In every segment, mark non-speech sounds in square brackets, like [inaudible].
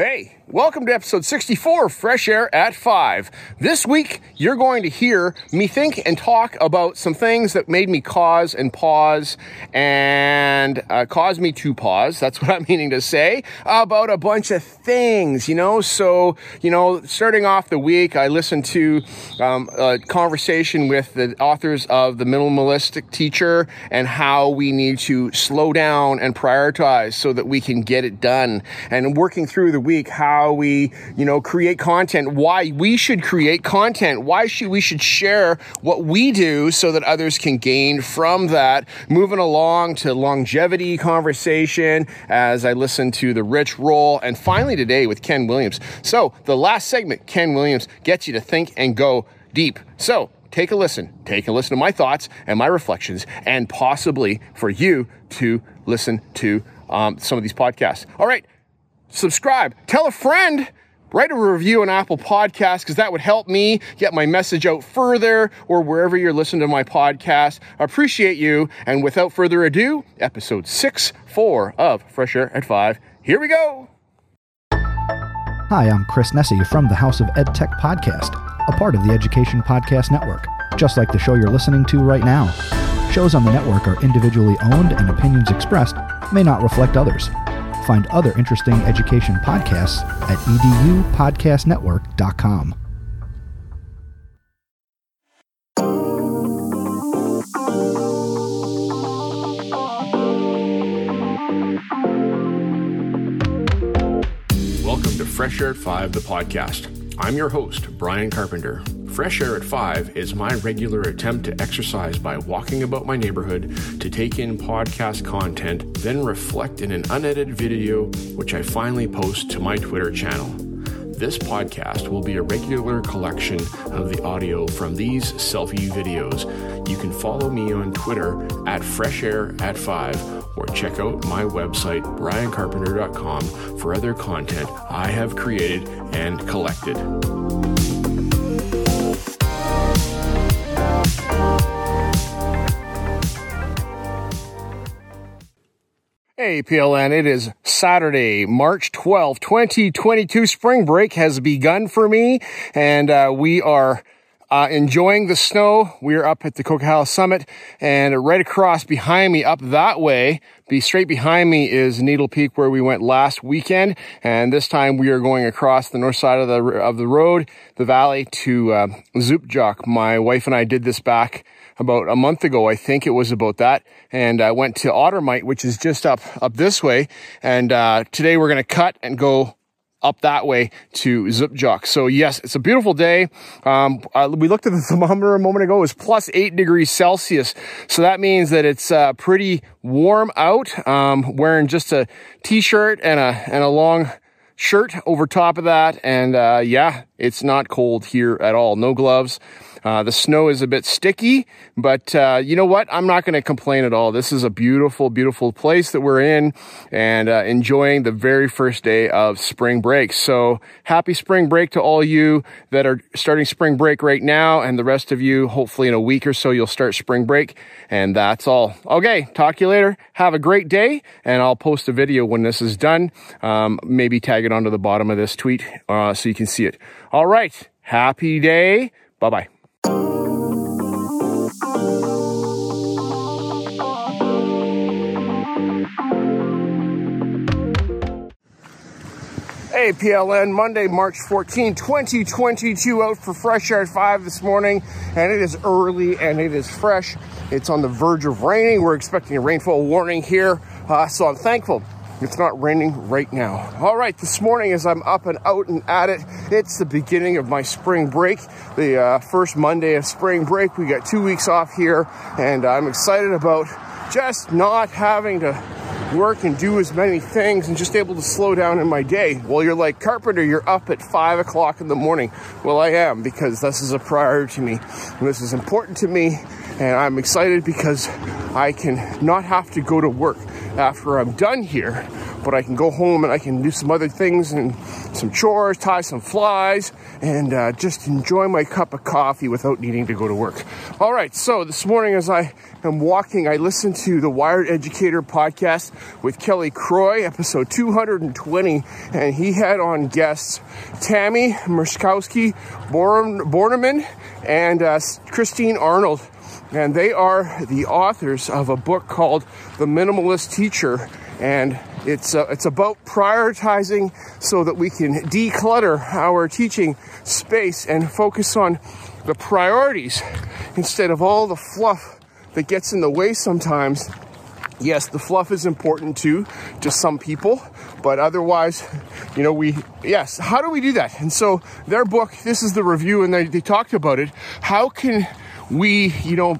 Hey, welcome to episode 64 of Fresh Air at 5. This week, you're going to hear me think and talk about some things that made me cause and pause and uh, me to pause. That's what I'm meaning to say about a bunch of things, you know. So, you know, starting off the week, I listened to um, a conversation with the authors of The Minimalistic Teacher and how we need to slow down and prioritize so that we can get it done. And working through the week how we, you know, create content, why we should create content, why should we should share what we do so that others can gain from that. Moving along to longevity conversation as I listen to the Rich Roll and finally today with Ken Williams. So, the last segment, Ken Williams gets you to think and go deep. So, take a listen. Take a listen to my thoughts and my reflections, and possibly for you to listen to um, some of these podcasts. All right, subscribe, tell a friend, write a review on Apple Podcasts because that would help me get my message out further or wherever you're listening to my podcast. I appreciate you. And without further ado, episode 6 4 of Fresh Air at 5. Here we go. Hi, I'm Chris Nesi from the House of EdTech Podcast, a part of the Education Podcast Network, just like the show you're listening to right now. Shows on the network are individually owned and opinions expressed may not reflect others. Find other interesting education podcasts at edupodcastnetwork.com. Welcome to Fresh Air at 5, the podcast. I'm your host, Brian Carpenter. Fresh Air at 5 is my regular attempt to exercise by walking about my neighborhood to take in podcast content, then reflect in an unedited video, which I finally post to my Twitter channel. This podcast will be a regular collection of the audio from these selfie videos. You can follow me on Twitter at Fresh Air at 5 or check out my website, briancarpenter.com, for other content I have created and collected. Hey, PLN, it is Saturday, March 12th, 2022. Spring break has begun for me, and uh, we are uh, enjoying the snow. We are up at the Coquihalla Summit, and right across behind me, up that way, be straight behind me is Needle Peak, where we went last weekend, and this time we are going across the north side of the of the road, the valley, to uh. My wife and I did this back about a month ago. I think it was about that. And I went to Ottermite, which is just up, up this way. And, uh, today we're going to cut and go up that way to Zupjok. So yes, it's a beautiful day. Um, uh, we looked at the [laughs] thermometer a moment ago. It was plus eight degrees Celsius. So that means that it's uh, pretty warm out. Um, wearing just a t-shirt and a and a long shirt over top of that. And uh, yeah, it's not cold here at all. No gloves. Uh, the snow is a bit sticky, but uh, you know what? I'm not going to complain at all. This is a beautiful, beautiful place that we're in and uh, enjoying the very first day of spring break. So happy spring break to all you that are starting spring break right now, and the rest of you, hopefully in a week or so, you'll start spring break. And that's all. Okay, talk to you later. Have a great day, and I'll post a video when this is done. Um, maybe tag it onto the bottom of this tweet uh, so you can see it. All right, happy day. Bye bye. Hey, PLN, Monday, March 14, 2022, out for Fresh Air at 5 this morning, and it is early and it is fresh. It's on the verge of raining. We're expecting a rainfall warning here, uh, so I'm thankful it's not raining right now. All right, this morning as I'm up and out and at it, it's the beginning of my spring break, the uh, first Monday of spring break. We got two weeks off here, and I'm excited about just not having to work and do as many things and just able to slow down in my day. Well, you're like, Carpenter, you're up at five o'clock in the morning. Well, I am because this is a priority to me. And this is important to me And I'm excited because I can not have to go to work after I'm done here, but I can go home and I can do some other things and some chores, tie some flies, and uh, just enjoy my cup of coffee without needing to go to work. All right, so this morning as I am walking, I listened to the Wired Educator podcast with Kelly Croy, episode 220, and he had on guests Tammy Musiowsky Borneman and uh, Christine Arnold and they are the authors of a book called The Minimalist Teacher, and it's uh, it's about prioritizing so that we can declutter our teaching space and focus on the priorities instead of all the fluff that gets in the way sometimes. Yes, the fluff is important too to some people, but otherwise, you know, we, yes, how do we do that? And so their book, this is the review, and they, they talked about it. How can we, you know,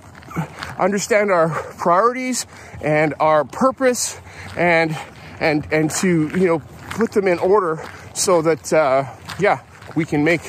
understand our priorities and our purpose and and and to you know put them in order so that uh, yeah we can make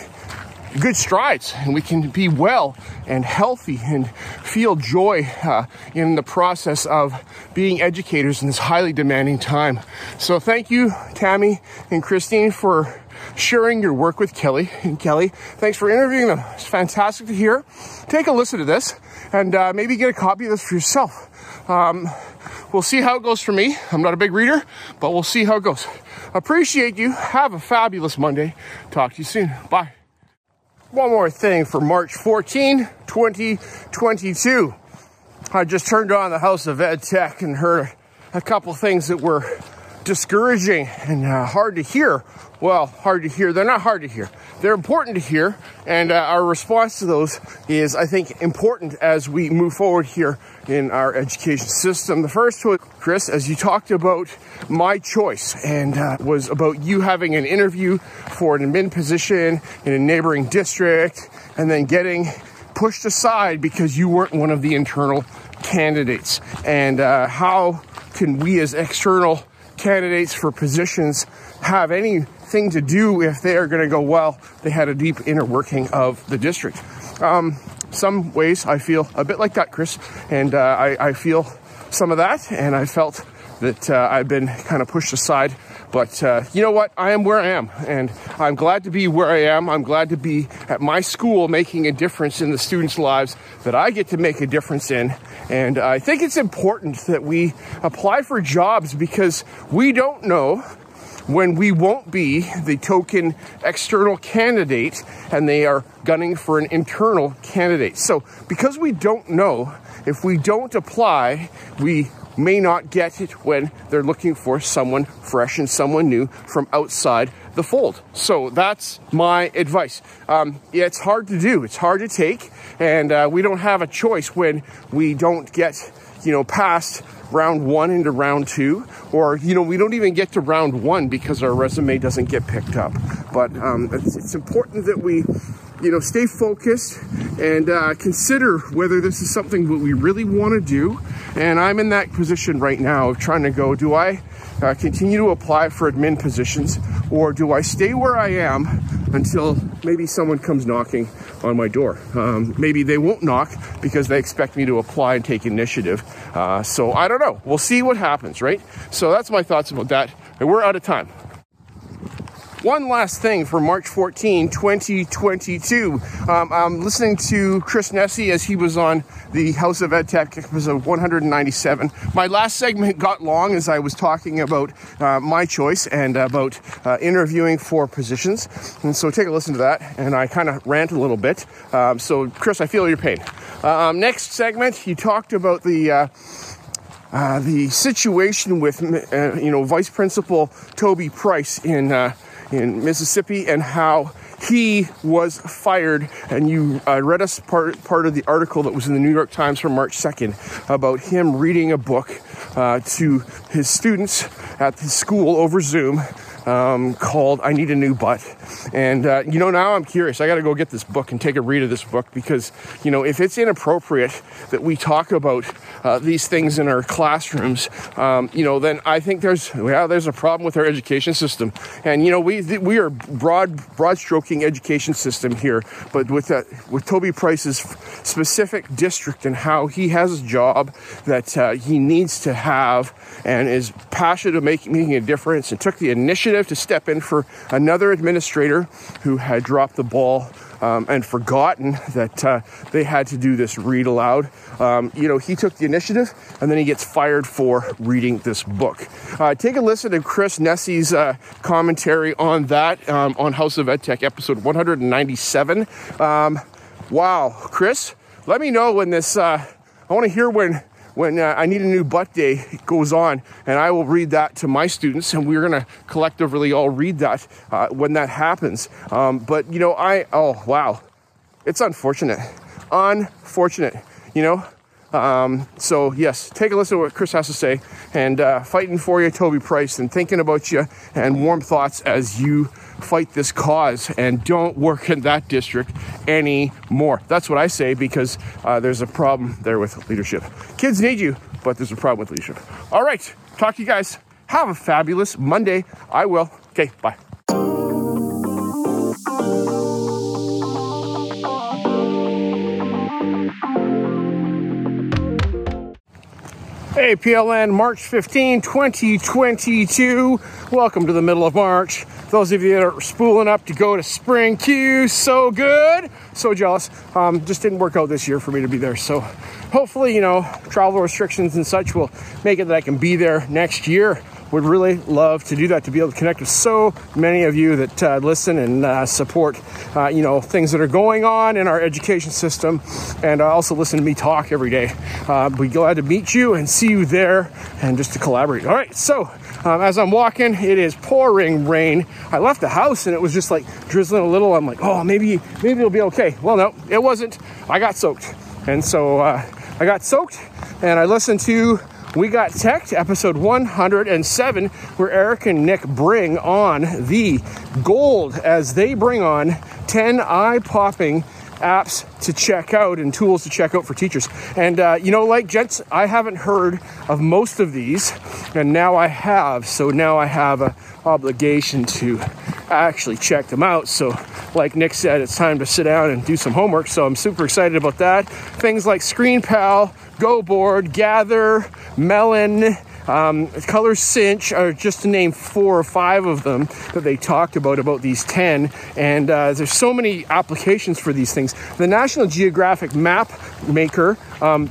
good strides and we can be well and healthy and feel joy uh, in the process of being educators in this highly demanding time. So thank you, Tammy and Christine, for sharing your work with Kelly and Kelly. Thanks for interviewing them. It's fantastic to hear. Take a listen to this and uh, maybe get a copy of this for yourself. Um, we'll see how it goes for me. I'm not a big reader, but we'll see how it goes. Appreciate you. Have a fabulous Monday. Talk to you soon. Bye. One more thing for March 14, 2022. I just turned on the House of Ed Tech and heard a couple things that were discouraging and uh, hard to hear. Well, hard to hear. They're not hard to hear. They're important to hear. And uh, our response to those is, I think, important as we move forward here in our education system. The first was, Chris, as you talked about my choice and uh, was about you having an interview for an admin position in a neighboring district and then getting pushed aside because you weren't one of the internal candidates. And uh, how can we as external candidates for positions have anything to do if they are going to go, well, they had a deep inner working of the district. Um, some ways I feel a bit like that, Chris, and uh, I, I, feel some of that, and I felt that uh, I've been kind of pushed aside. But uh, you know what? I am where I am, and I'm glad to be where I am. I'm glad to be at my school making a difference in the students' lives that I get to make a difference in. And I think it's important that we apply for jobs because we don't know when we won't be the token external candidate and they are gunning for an internal candidate. So, because we don't know, if we don't apply, we may not get it when they're looking for someone fresh and someone new from outside the fold. So that's my advice. Um, yeah, it's hard to do, it's hard to take, and uh, we don't have a choice when we don't get, you know, past round one into round two, or you know, we don't even get to round one because our resume doesn't get picked up. But um, it's, it's important that we you know, stay focused and uh, consider whether this is something that we really want to do. And I'm in that position right now of trying to go, do I uh, continue to apply for admin positions or do I stay where I am until maybe someone comes knocking on my door? Um, maybe they won't knock because they expect me to apply and take initiative. Uh, so I don't know. We'll see what happens, right? So that's my thoughts about that. And we're out of time. One last thing for March 14, 2022. Um, I'm listening to Chris Nesi as he was on the House of EdTech episode 197. My last segment got long as I was talking about uh, my choice and about uh, interviewing for positions. And so take a listen to that. And I kind of rant a little bit. Um, so, Chris, I feel your pain. Um, next segment, he talked about the. Uh, uh, the situation with, uh, you know, Vice Principal Toby Price in uh, in Mississippi and how he was fired. And you uh, read us part, part of the article that was in the New York Times from March 2nd about him reading a book uh, to his students at the school over Zoom. Um, called I Need a New Butt. And, uh, you know, now I'm curious. I got to go get this book and take a read of this book because, you know, if it's inappropriate that we talk about uh, these things in our classrooms, um, you know, then I think there's, yeah, there's a problem with our education system. And, you know, we, we are broad, broad stroking education system here, but with that, with Toby Price's specific district and how he has a job that uh, he needs to have and is passionate about making, making a difference and took the initiative to step in for another administrator who had dropped the ball um, and forgotten that uh, they had to do this read aloud. Um, you know, he took the initiative and then he gets fired for reading this book. Uh, take a listen to Chris Nesi's uh, commentary on that um, on House of EdTech episode 197. Um, wow, Chris, let me know when this, uh, I want to hear when when uh, I Need a New Butt Day goes on, and I will read that to my students, and we're going to collectively all read that uh, when that happens. Um, but, you know, I, oh, wow. It's unfortunate. Unfortunate, you know? Um, so, yes, take a listen to what Chris has to say, and uh, fighting for you, Toby Price, and thinking about you, and warm thoughts as you fight this cause and don't work in that district anymore. That's what I say because uh, there's a problem there with leadership. Kids need you, but there's a problem with leadership. All right, talk to you guys. Have a fabulous Monday. I will. Okay, bye. Hey, PLN, March 15, 2022. Welcome to the middle of March. Those of you that are spooling up to go to Spring CUE, so good. So jealous. Um, just didn't work out this year for me to be there. So hopefully, you know, travel restrictions and such will make it that I can be there next year would really love to do that to be able to connect with so many of you that uh, listen and uh, support uh, you know things that are going on in our education system and also listen to me talk every day. Uh, be glad to meet you and see you there and just to collaborate. All right so um, as i'm walking it is pouring rain. I left the house and it was just like drizzling a little. I'm like oh maybe maybe it'll be okay. Well no it wasn't. I got soaked. And so uh, i got soaked and i listened to we Got Tech, episode 107, where Eric and Nick bring on the gold as they bring on 10 eye popping apps to check out and tools to check out for teachers. And, uh, you know, like gents, I haven't heard of most of these, and now I have. So now I have an obligation to actually check them out. So, like Nick said, it's time to sit down and do some homework. So I'm super excited about that. Things like ScreenPal, GoBoard, Gather, Melon, um, Color Cinch are just to name four or five of them that they talked about, about these 10. And uh, there's so many applications for these things. The National Geographic Map Maker um,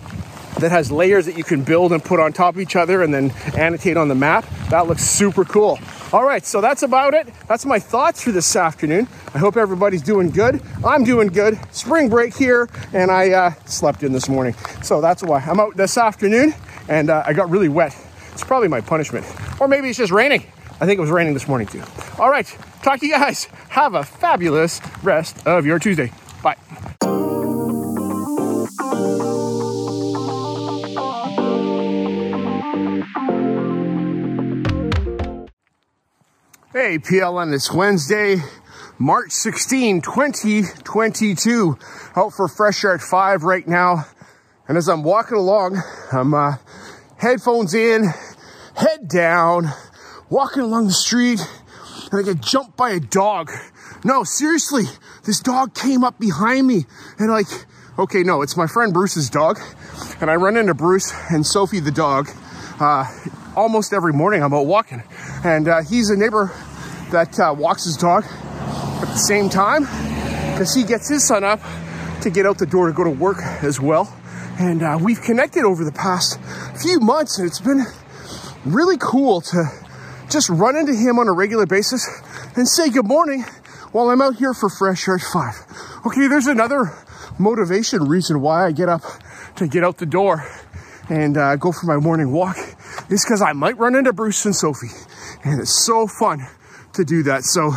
that has layers that you can build and put on top of each other and then annotate on the map. That looks super cool. All right, so that's about it. That's my thoughts for this afternoon. I hope everybody's doing good. I'm doing good. Spring break here, and I uh, slept in this morning. So that's why I'm out this afternoon, and uh, I got really wet. It's probably my punishment. Or maybe it's just raining. I think it was raining this morning too. All right, talk to you guys. Have a fabulous rest of your Tuesday. Bye. Hey, PLN, it's Wednesday, March 16, 2022. Out for fresh air at 5 right now. And as I'm walking along, I'm uh, headphones in, head down, walking along the street, and I get jumped by a dog. No, seriously, this dog came up behind me and like, okay, no, it's my friend Bruce's dog. And I run into Bruce and Sophie the dog uh, almost every morning I'm out walking. And uh, he's a neighbor that uh, walks his dog at the same time because he gets his son up to get out the door to go to work as well. And uh, we've connected over the past few months, and it's been really cool to just run into him on a regular basis and say good morning while I'm out here for fresh air at five. Okay, there's another motivation reason why I get up to get out the door and uh, go for my morning walk is because I might run into Bruce and Sophie, and it's so fun to do that. So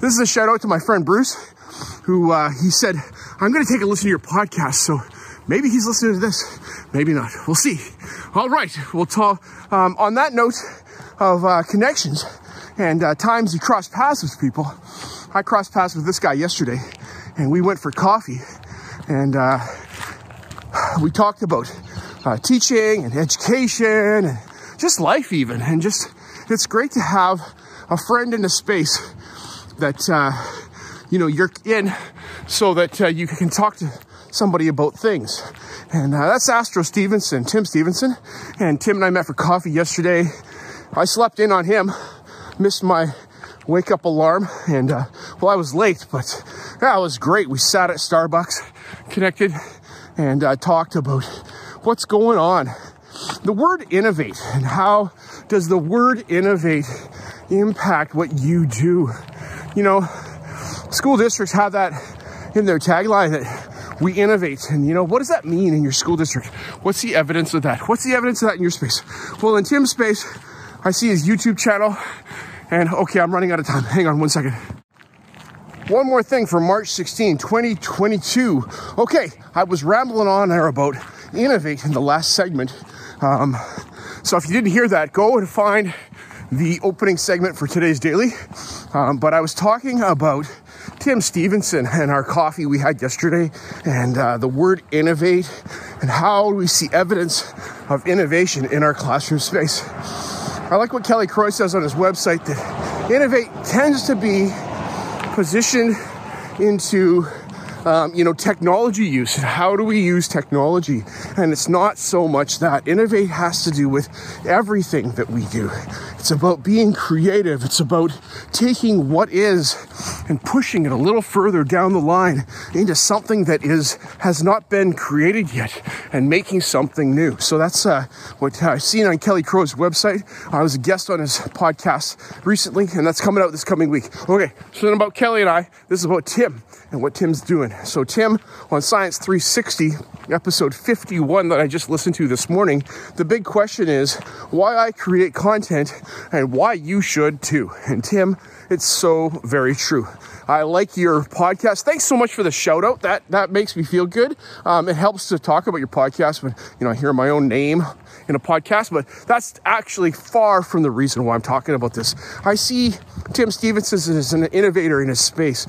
this is a shout out to my friend Bruce, who uh, he said, I'm going to take a listen to your podcast. So maybe he's listening to this, maybe not. We'll see. All right, we'll talk um, on that note of uh, connections. and uh, times you cross paths with people. I crossed paths with this guy yesterday, and we went for coffee, and uh, we talked about uh, teaching and education and just life, even. And just, it's great to have a friend in a space that, uh, you know, you're in so that uh, you can talk to somebody about things. And uh, that's Astro Stevenson, Tim Stevenson. And Tim and I met for coffee yesterday. I slept in on him, missed my wake up alarm, and uh, well, I was late, but that was great. We sat at Starbucks, connected, and uh, talked about what's going on. The word innovate and how does the word innovate impact what you do? You know, school districts have that in their tagline that we innovate. And you know, what does that mean in your school district? What's the evidence of that? What's the evidence of that in your space? Well, in Tim's space, I see his YouTube channel. And okay, I'm running out of time. Hang on one second. One more thing for March 16, 2022. Okay, I was rambling on there about innovate in the last segment. Um, so if you didn't hear that, go and find the opening segment for today's daily. Um, but I was talking about Tim Stevenson and our coffee we had yesterday, and uh, the word innovate, and how we see evidence of innovation in our classroom space. I like what Kelly Croy says on his website that innovate tends to be positioned into um, you know, technology use. How do we use technology? And it's not so much that. Innovate has to do with everything that we do. It's about being creative. It's about taking what is and pushing it a little further down the line into something that is has not been created yet and making something new. So that's uh, what I've seen on Kelly Croy's website. I was a guest on his podcast recently, and that's coming out this coming week. Okay, so then about Kelly and I, this is about Tim and what Tim's doing. So, Tim on Science 360, episode 51 that I just listened to this morning, the big question is why I create content and why you should too. And, Tim, it's so very true. I like your podcast. Thanks so much for the shout out. That that makes me feel good. Um, it helps to talk about your podcast when you know I hear my own name in a podcast, but that's actually far from the reason why I'm talking about this. I see Tim Stevenson as an innovator in his space.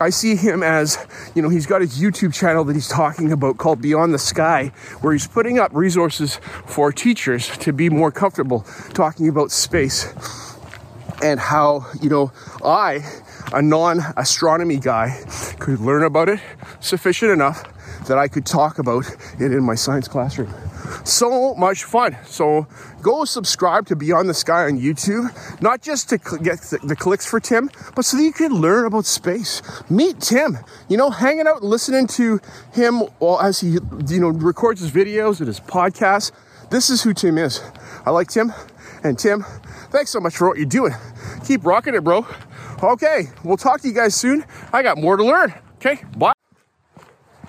I see him as, you know, he's got his YouTube channel that he's talking about called Beyond the Sky, where he's putting up resources for teachers to be more comfortable talking about space and how, you know, I, a non astronomy guy, could learn about it sufficient enough that I could talk about it in my science classroom. So much fun. So go subscribe to Beyond the Sky on YouTube, not just to get the clicks for Tim, but so that you can learn about space. Meet Tim, you know, hanging out listening to him while as he, you know, records his videos and his podcasts. This is who Tim is. I like Tim. And Tim, thanks so much for what you're doing. Keep rocking it, bro. Okay, we'll talk to you guys soon. I got more to learn. Okay, bye.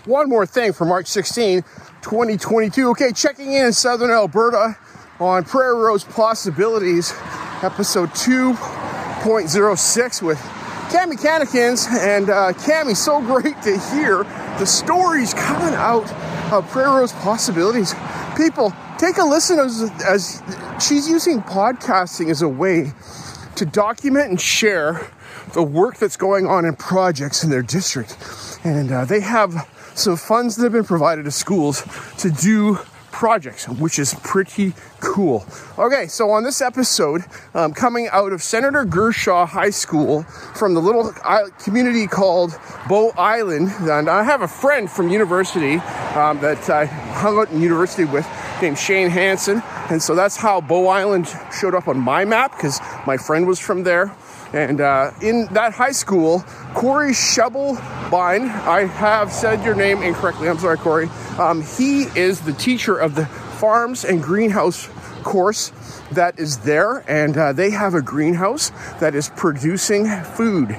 One more thing for March 16, 2022. Okay, checking in in southern Alberta on Prairie Rose Possibilities, episode 2.06 with Cami Cannikins. And uh, Cami, so great to hear the stories coming out of Prairie Rose Possibilities. People, take a listen as, as she's using podcasting as a way to document and share the work that's going on in projects in their district. And uh, they have some funds that have been provided to schools to do projects, which is pretty cool. Okay, so on this episode, um, coming out of Senator Gershaw High School from the little community called Bow Island, and I have a friend from university um, that I hung out in university with named Shane Hanson, and so that's how Bow Island showed up on my map because my friend was from there. And uh, in that high school, Corey Shebelbein, I have said your name incorrectly. I'm sorry, Corey. Um, he is the teacher of the farms and greenhouse course that is there, and uh, they have a greenhouse that is producing food.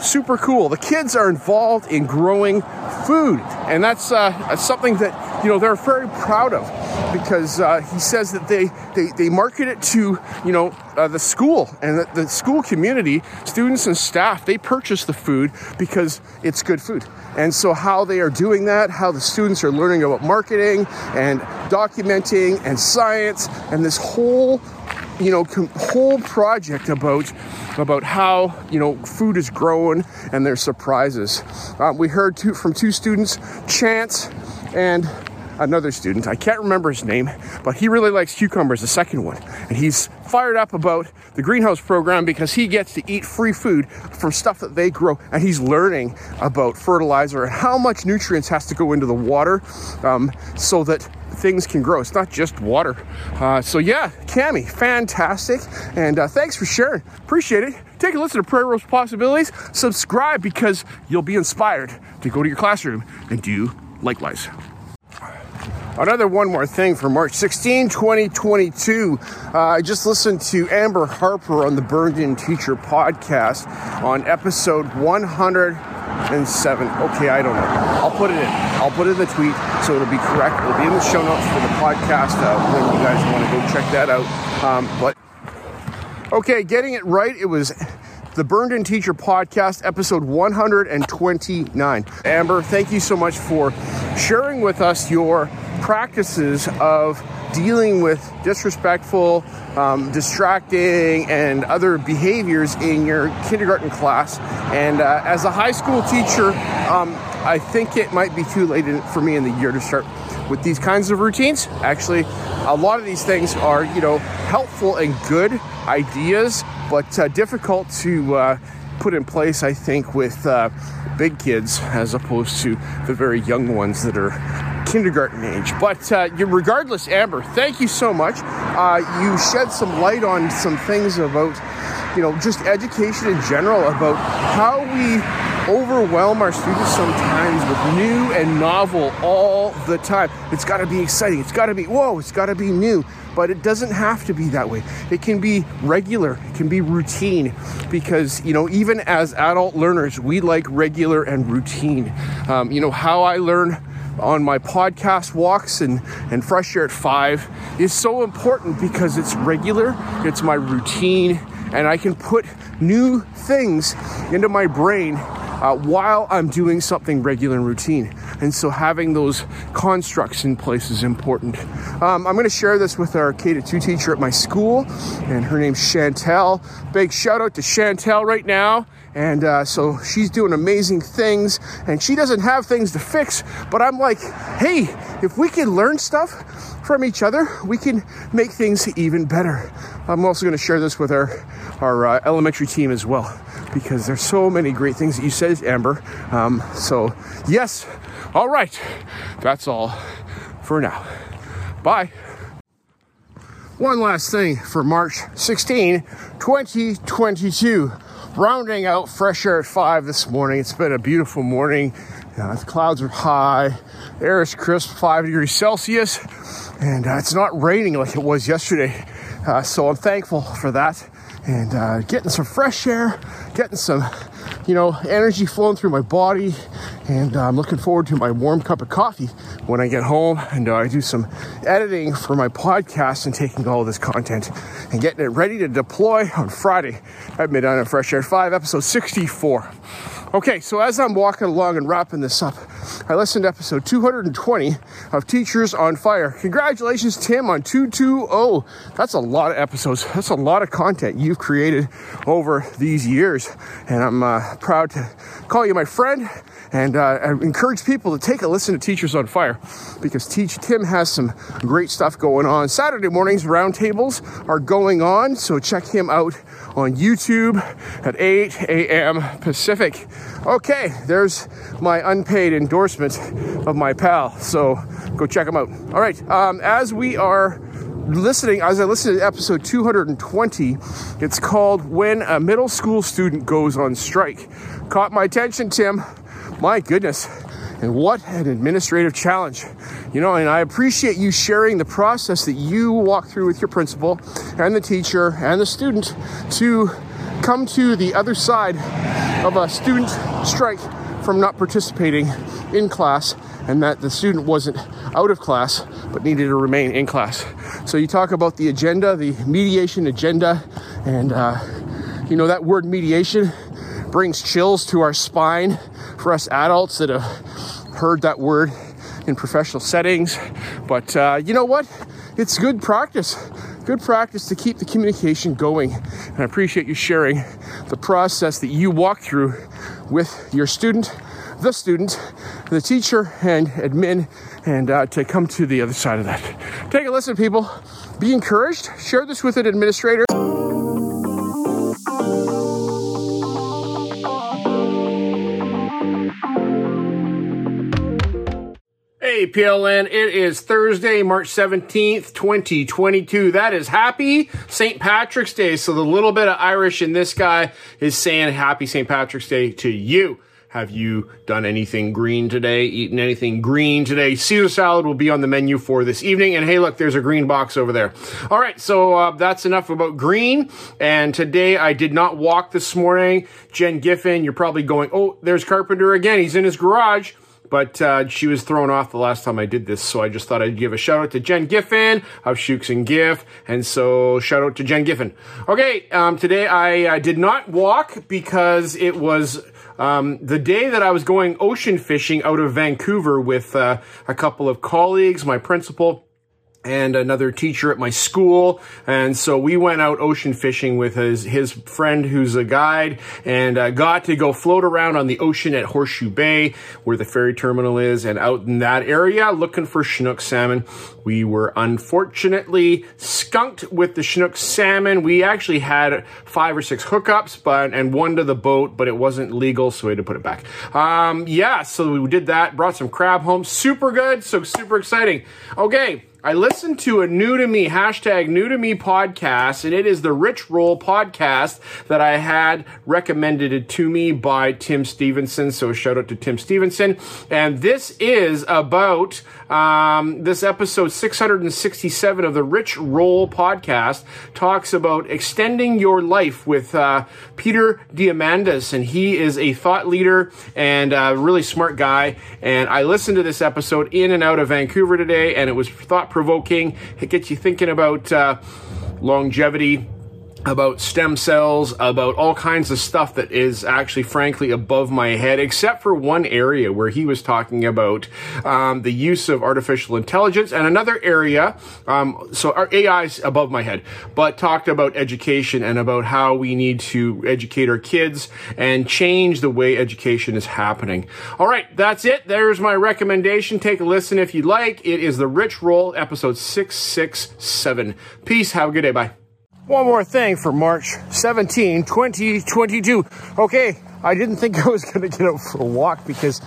Super cool. The kids are involved in growing food, and that's uh, something that you know they're very proud of because uh, he says that they, they, they market it to you know uh, the school and the, the, school community students and staff they purchase the food because it's good food and so how they are doing that how the students are learning about marketing and documenting and science and this whole you know com- whole project about about how you know food is grown and their surprises. Um, we heard two, from two students, Chance and another student. I can't remember his name, but he really likes cucumbers, the second one. And he's fired up about the greenhouse program because he gets to eat free food from stuff that they grow. And he's learning about fertilizer and how much nutrients has to go into the water um, so that things can grow. It's not just water. Uh, so yeah, Cami, fantastic. And uh, thanks for sharing. Appreciate it. Take a listen to Prairie Rose Possibilities. Subscribe because you'll be inspired to go to your classroom and do likewise. Another one more thing for March 16, 2022. Uh, I just listened to Amber Harper on the Burned In Teacher podcast on episode 107. Okay, I don't know. I'll put it in. I'll put it in the tweet so it'll be correct. It'll be in the show notes for the podcast uh, when you guys want to go check that out. Um, but okay, getting it right. It was the Burned In Teacher podcast, episode 129. Amber, thank you so much for sharing with us your practices of dealing with disrespectful, um, distracting, and other behaviors in your kindergarten class. And uh, as a high school teacher, um, I think it might be too late for me in the year to start with these kinds of routines. Actually, a lot of these things are, you know, helpful and good ideas, but uh, difficult to uh, put in place, I think, with uh, big kids as opposed to the very young ones that are kindergarten age. But uh, regardless, Amber, thank you so much. Uh, you shed some light on some things about, you know, just education in general, about how we overwhelm our students sometimes with new and novel all the time. It's got to be exciting. It's got to be, whoa, it's got to be new. But it doesn't have to be that way. It can be regular, it can be routine because, you know, even as adult learners, we like regular and routine. Um, you know, how I learn on my podcast walks and, and fresh air at five is so important because it's regular, it's my routine, and I can put new things into my brain uh, while I'm doing something regular and routine. And so having those constructs in place is important. Um, I'm going to share this with our K to 2 teacher at my school, and her name's Chantel. Big shout out to Chantel right now. And uh, so she's doing amazing things, and she doesn't have things to fix. But I'm like, hey, if we can learn stuff from each other, we can make things even better. I'm also going to share this with our our uh, elementary team as well because there's so many great things that you said, Amber. Um, so yes, all right, that's all for now. Bye. One last thing for March 16, 2022 rounding out fresh air at 5 this morning. It's been a beautiful morning. Uh, the clouds are high, air is crisp, 5 degrees Celsius, and uh, it's not raining like it was yesterday. Uh, so I'm thankful for that. And uh, getting some fresh air, getting some, you know, energy flowing through my body. And uh, I'm looking forward to my warm cup of coffee when I get home and uh, I do some editing for my podcast and taking all this content and getting it ready to deploy on Friday at Midnight on Fresh Air 5, episode 64. Okay, so as I'm walking along and wrapping this up, I listened to episode 220 of Teachers on Fire. Congratulations, Tim, on 220. That's a lot of episodes. That's a lot of content you've created over these years. And I'm uh, proud to call you my friend and uh, I encourage people to take a listen to Teachers on Fire because Teach Tim has some great stuff going on. Saturday mornings roundtables are going on, so check him out on YouTube at 8 a.m. Pacific. Okay, there's my unpaid endorsement of my pal, so go check him out. All right, um, as we are listening, as I listened to episode 220, it's called When a Middle School Student Goes on Strike. Caught my attention, Tim. My goodness. And what an administrative challenge. You know, and I appreciate you sharing the process that you walk through with your principal and the teacher and the student to come to the other side of a student strike from not participating in class and that the student wasn't out of class but needed to remain in class. So you talk about the agenda, the mediation agenda, and uh, you know that word mediation brings chills to our spine for us adults that have heard that word in professional settings. But uh, you know what? It's good practice good practice to keep the communication going. And I appreciate you sharing the process that you walk through with your student, the student, the teacher, and admin, and uh, to come to the other side of that. Take a listen, people. Be encouraged. Share this with an administrator. Hey, PLN, it is Thursday, March 17th, 2022. That is happy St. Patrick's Day. So the little bit of Irish in this guy is saying happy St. Patrick's Day to you. Have you done anything green today? Eaten anything green today? Caesar salad will be on the menu for this evening. And hey, look, there's a green box over there. All right, so uh, that's enough about green. And today I did not walk this morning. Jen Giffen, you're probably going, oh, there's Carpenter again. He's in his garage. But uh, she was thrown off the last time I did this, so I just thought I'd give a shout out to Jen Giffen of Shukes and Giff, and so shout out to Jen Giffen. Okay, um, today I uh, did not walk because it was um, the day that I was going ocean fishing out of Vancouver with uh, a couple of colleagues, my principal and another teacher at my school. And so we went out ocean fishing with his, his friend who's a guide and uh, got to go float around on the ocean at Horseshoe Bay where the ferry terminal is and out in that area looking for Chinook salmon. We were unfortunately skunked with the Chinook salmon. We actually had five or six hookups but and one to the boat, but it wasn't legal, so we had to put it back. Um, yeah, so we did that, brought some crab home. Super good, so super exciting. Okay, I listened to a new to me, hashtag new to me podcast, and it is the Rich Roll podcast that I had recommended to me by Tim Stevenson. So shout out to Tim Stevenson. And this is about, um, this episode 667 of the Rich Roll podcast talks about extending your life with, uh, Peter Diamandis. And he is a thought leader and a really smart guy. And I listened to this episode in and out of Vancouver today, and it was thought provoking. It gets you thinking about uh, longevity, about stem cells, about all kinds of stuff that is actually, frankly, above my head, except for one area where he was talking about um, the use of artificial intelligence, and another area, um, so our AI is above my head, but talked about education and about how we need to educate our kids and change the way education is happening. All right, that's it. There's my recommendation. Take a listen if you'd like. It is the Rich Roll, episode 667. Peace. Have a good day. Bye. One more thing for March 17, 2022. Okay, I didn't think [laughs] I was going to get out for a walk because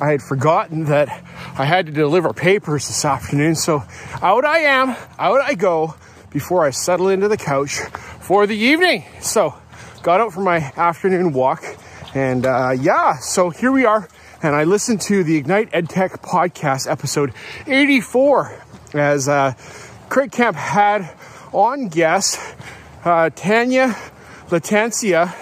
I had forgotten that I had to deliver papers this afternoon. So out I am, out I go before I settle into the couch for the evening. So got out for my afternoon walk and uh, yeah, so here we are. And I listened to the Ignite EdTech podcast episode 84 as uh, Craig Camp had on guest uh, Tanya Latencia,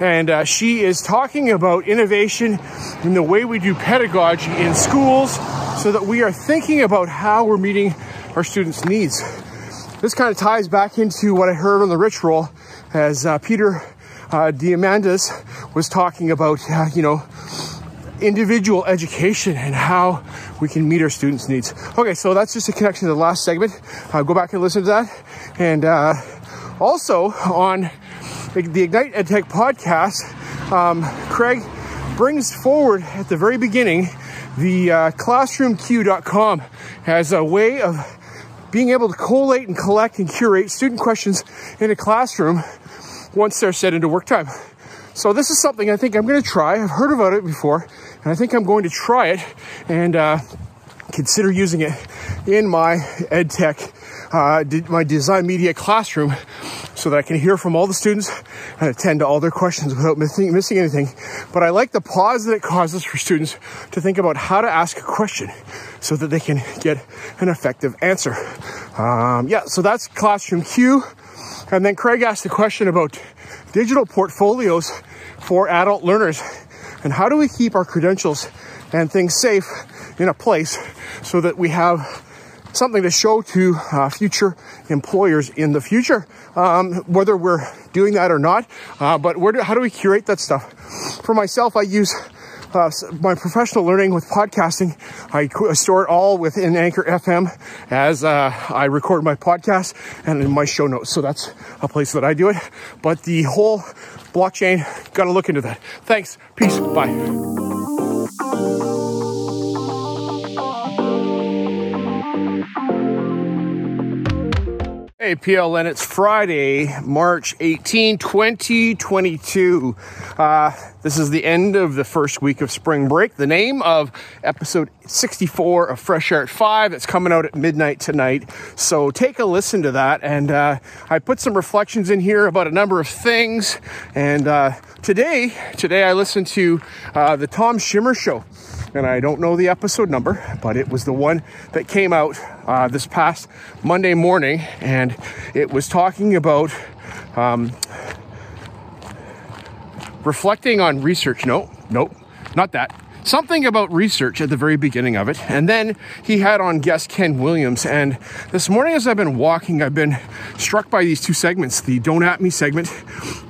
and uh, she is talking about innovation in the way we do pedagogy in schools so that we are thinking about how we're meeting our students' needs. This kind of ties back into what I heard on the Roll as uh, Peter uh, Diamandis was talking about, uh, you know, individual education and how we can meet our students' needs. Okay, so that's just a connection to the last segment. Uh, go back and listen to that. And uh, also on the Ignite EdTech podcast, um, Craig brings forward at the very beginning the uh, classroomq.com as a way of being able to collate and collect and curate student questions in a classroom once they're set into work time. So this is something I think I'm going to try. I've heard about it before, and I think I'm going to try it and uh, consider using it in my EdTech, uh, my design media classroom, so that I can hear from all the students and attend to all their questions without missing, missing anything. But I like the pause that it causes for students to think about how to ask a question so that they can get an effective answer. Um, yeah, so that's Classroom Q. And then Craig asked the question about digital portfolios for adult learners and how do we keep our credentials and things safe in a place so that we have something to show to uh, future employers in the future, um, whether we're doing that or not. Uh, but do, how do we curate that stuff? For myself, I use uh, my professional learning with podcasting, I, I store it all within Anchor FM as uh, I record my podcast and in my show notes. So that's a place that I do it. But the whole blockchain, got to look into that. Thanks. Peace. Bye. Hey, PLN, it's Friday, March 18, 2022. Uh, this is the end of the first week of spring break. The name of episode 64 of Fresh Air at 5 that's coming out at midnight tonight. So take a listen to that. And uh, I put some reflections in here about a number of things. And uh, today, today I listened to uh, the Tom Schimmer show and I don't know the episode number, but it was the one that came out uh, this past Monday morning, and it was talking about um, reflecting on research. No, nope, not that something about research at the very beginning of it. And then he had on guest Ken Williams. And this morning, as I've been walking, I've been struck by these two segments the Don't At Me segment,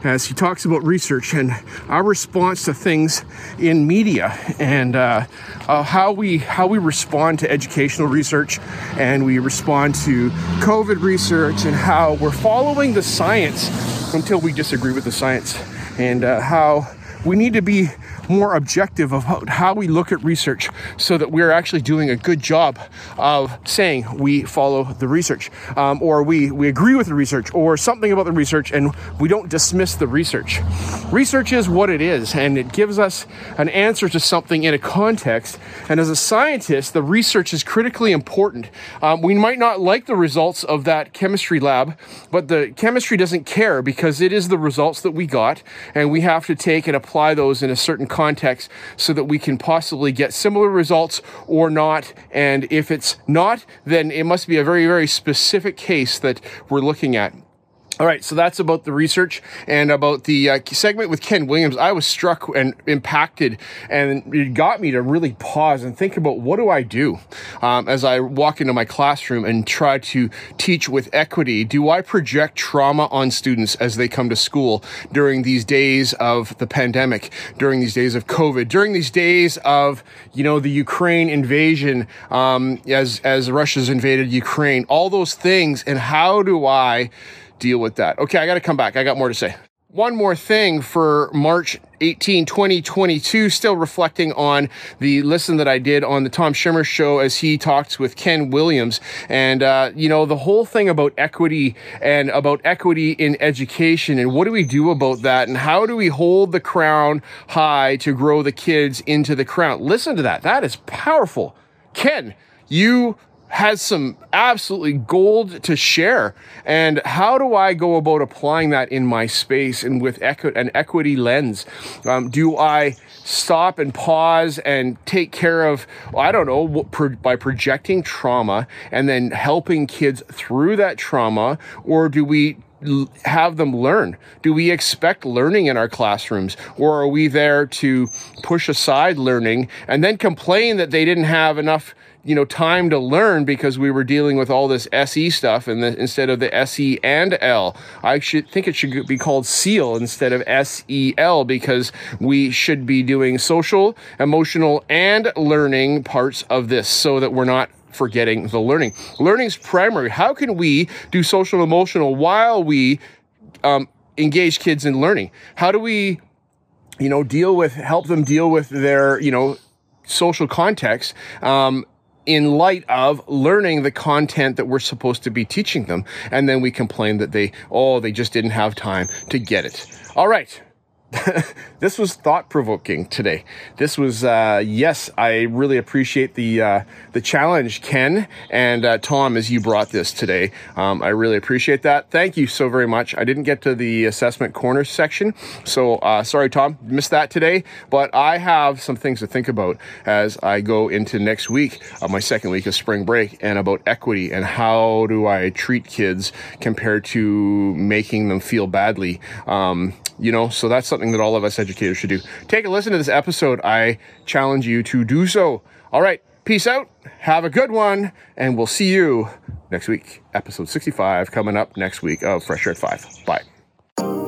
as he talks about research and our response to things in media and uh, uh, how, we, how we respond to educational research and we respond to COVID research and how we're following the science until we disagree with the science and uh, how we need to be more objective about how we look at research so that we're actually doing a good job of saying we follow the research um, or we, we agree with the research or something about the research and we don't dismiss the research. Research is what it is and it gives us an answer to something in a context. And as a scientist, the research is critically important. Um, we might not like the results of that chemistry lab, but the chemistry doesn't care because it is the results that we got and we have to take and apply those in a certain context so that we can possibly get similar results or not. And if it's not, then it must be a very, very specific case that we're looking at. All right, so that's about the research and about the uh, segment with Ken Williams. I was struck and impacted, and it got me to really pause and think about what do I do um, as I walk into my classroom and try to teach with equity. Do I project trauma on students as they come to school during these days of the pandemic, during these days of COVID, during these days of you know the Ukraine invasion, um, as as Russia's invaded Ukraine, all those things, and how do I deal with that. Okay, I got to come back. I got more to say. One more thing for March 18, 2022, still reflecting on the listen that I did on the Tom Schimmer show as he talks with Ken Williams. And, uh, you know, the whole thing about equity and about equity in education and what do we do about that and how do we hold the crown high to grow the kids into the crown? Listen to that. That is powerful. Ken, you has some absolutely gold to share. And how do I go about applying that in my space and with equi- an equity lens? Um, do I stop and pause and take care of, I don't know, by projecting trauma and then helping kids through that trauma? Or do we have them learn? Do we expect learning in our classrooms? Or are we there to push aside learning and then complain that they didn't have enough you know time to learn because we were dealing with all this SE stuff and the, instead of the SE and L. I should think it should be called SEAL instead of SEL because we should be doing social, emotional, and learning parts of this so that we're not forgetting the learning. Learning's primary. How can we do social emotional while we um, engage kids in learning? How do we, you know, deal with help them deal with their, you know, social context um, in light of learning the content that we're supposed to be teaching them. And then we complain that they, oh, they just didn't have time to get it. All right. [laughs] this was thought provoking today. This was uh, yes, I really appreciate the uh, the challenge, Ken and uh, Tom, as you brought this today. Um, I really appreciate that. Thank you so very much. I didn't get to the assessment corner section, so uh, sorry, Tom, missed that today. But I have some things to think about as I go into next week, my second week of spring break, and about equity and how do I treat kids compared to making them feel badly. Um, you know, so that's something that all of us educators should do. Take a listen to this episode. I challenge you to do so. All right. Peace out. Have a good one. And we'll see you next week. Episode 65 coming up next week of Fresh Air at 5. Bye.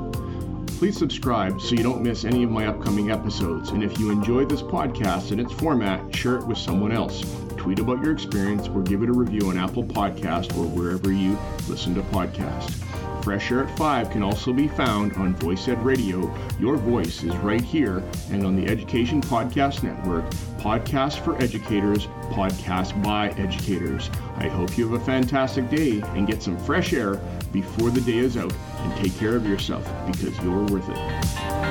Please subscribe so you don't miss any of my upcoming episodes. And if you enjoy this podcast and its format, share it with someone else. Tweet about your experience or give it a review on Apple Podcast or wherever you listen to podcasts. Fresh Air at 5 can also be found on Voice Ed Radio. Your voice is right here and on the Education Podcast Network, podcast for educators, podcast by educators. I hope you have a fantastic day and get some fresh air before the day is out and take care of yourself because you're worth it.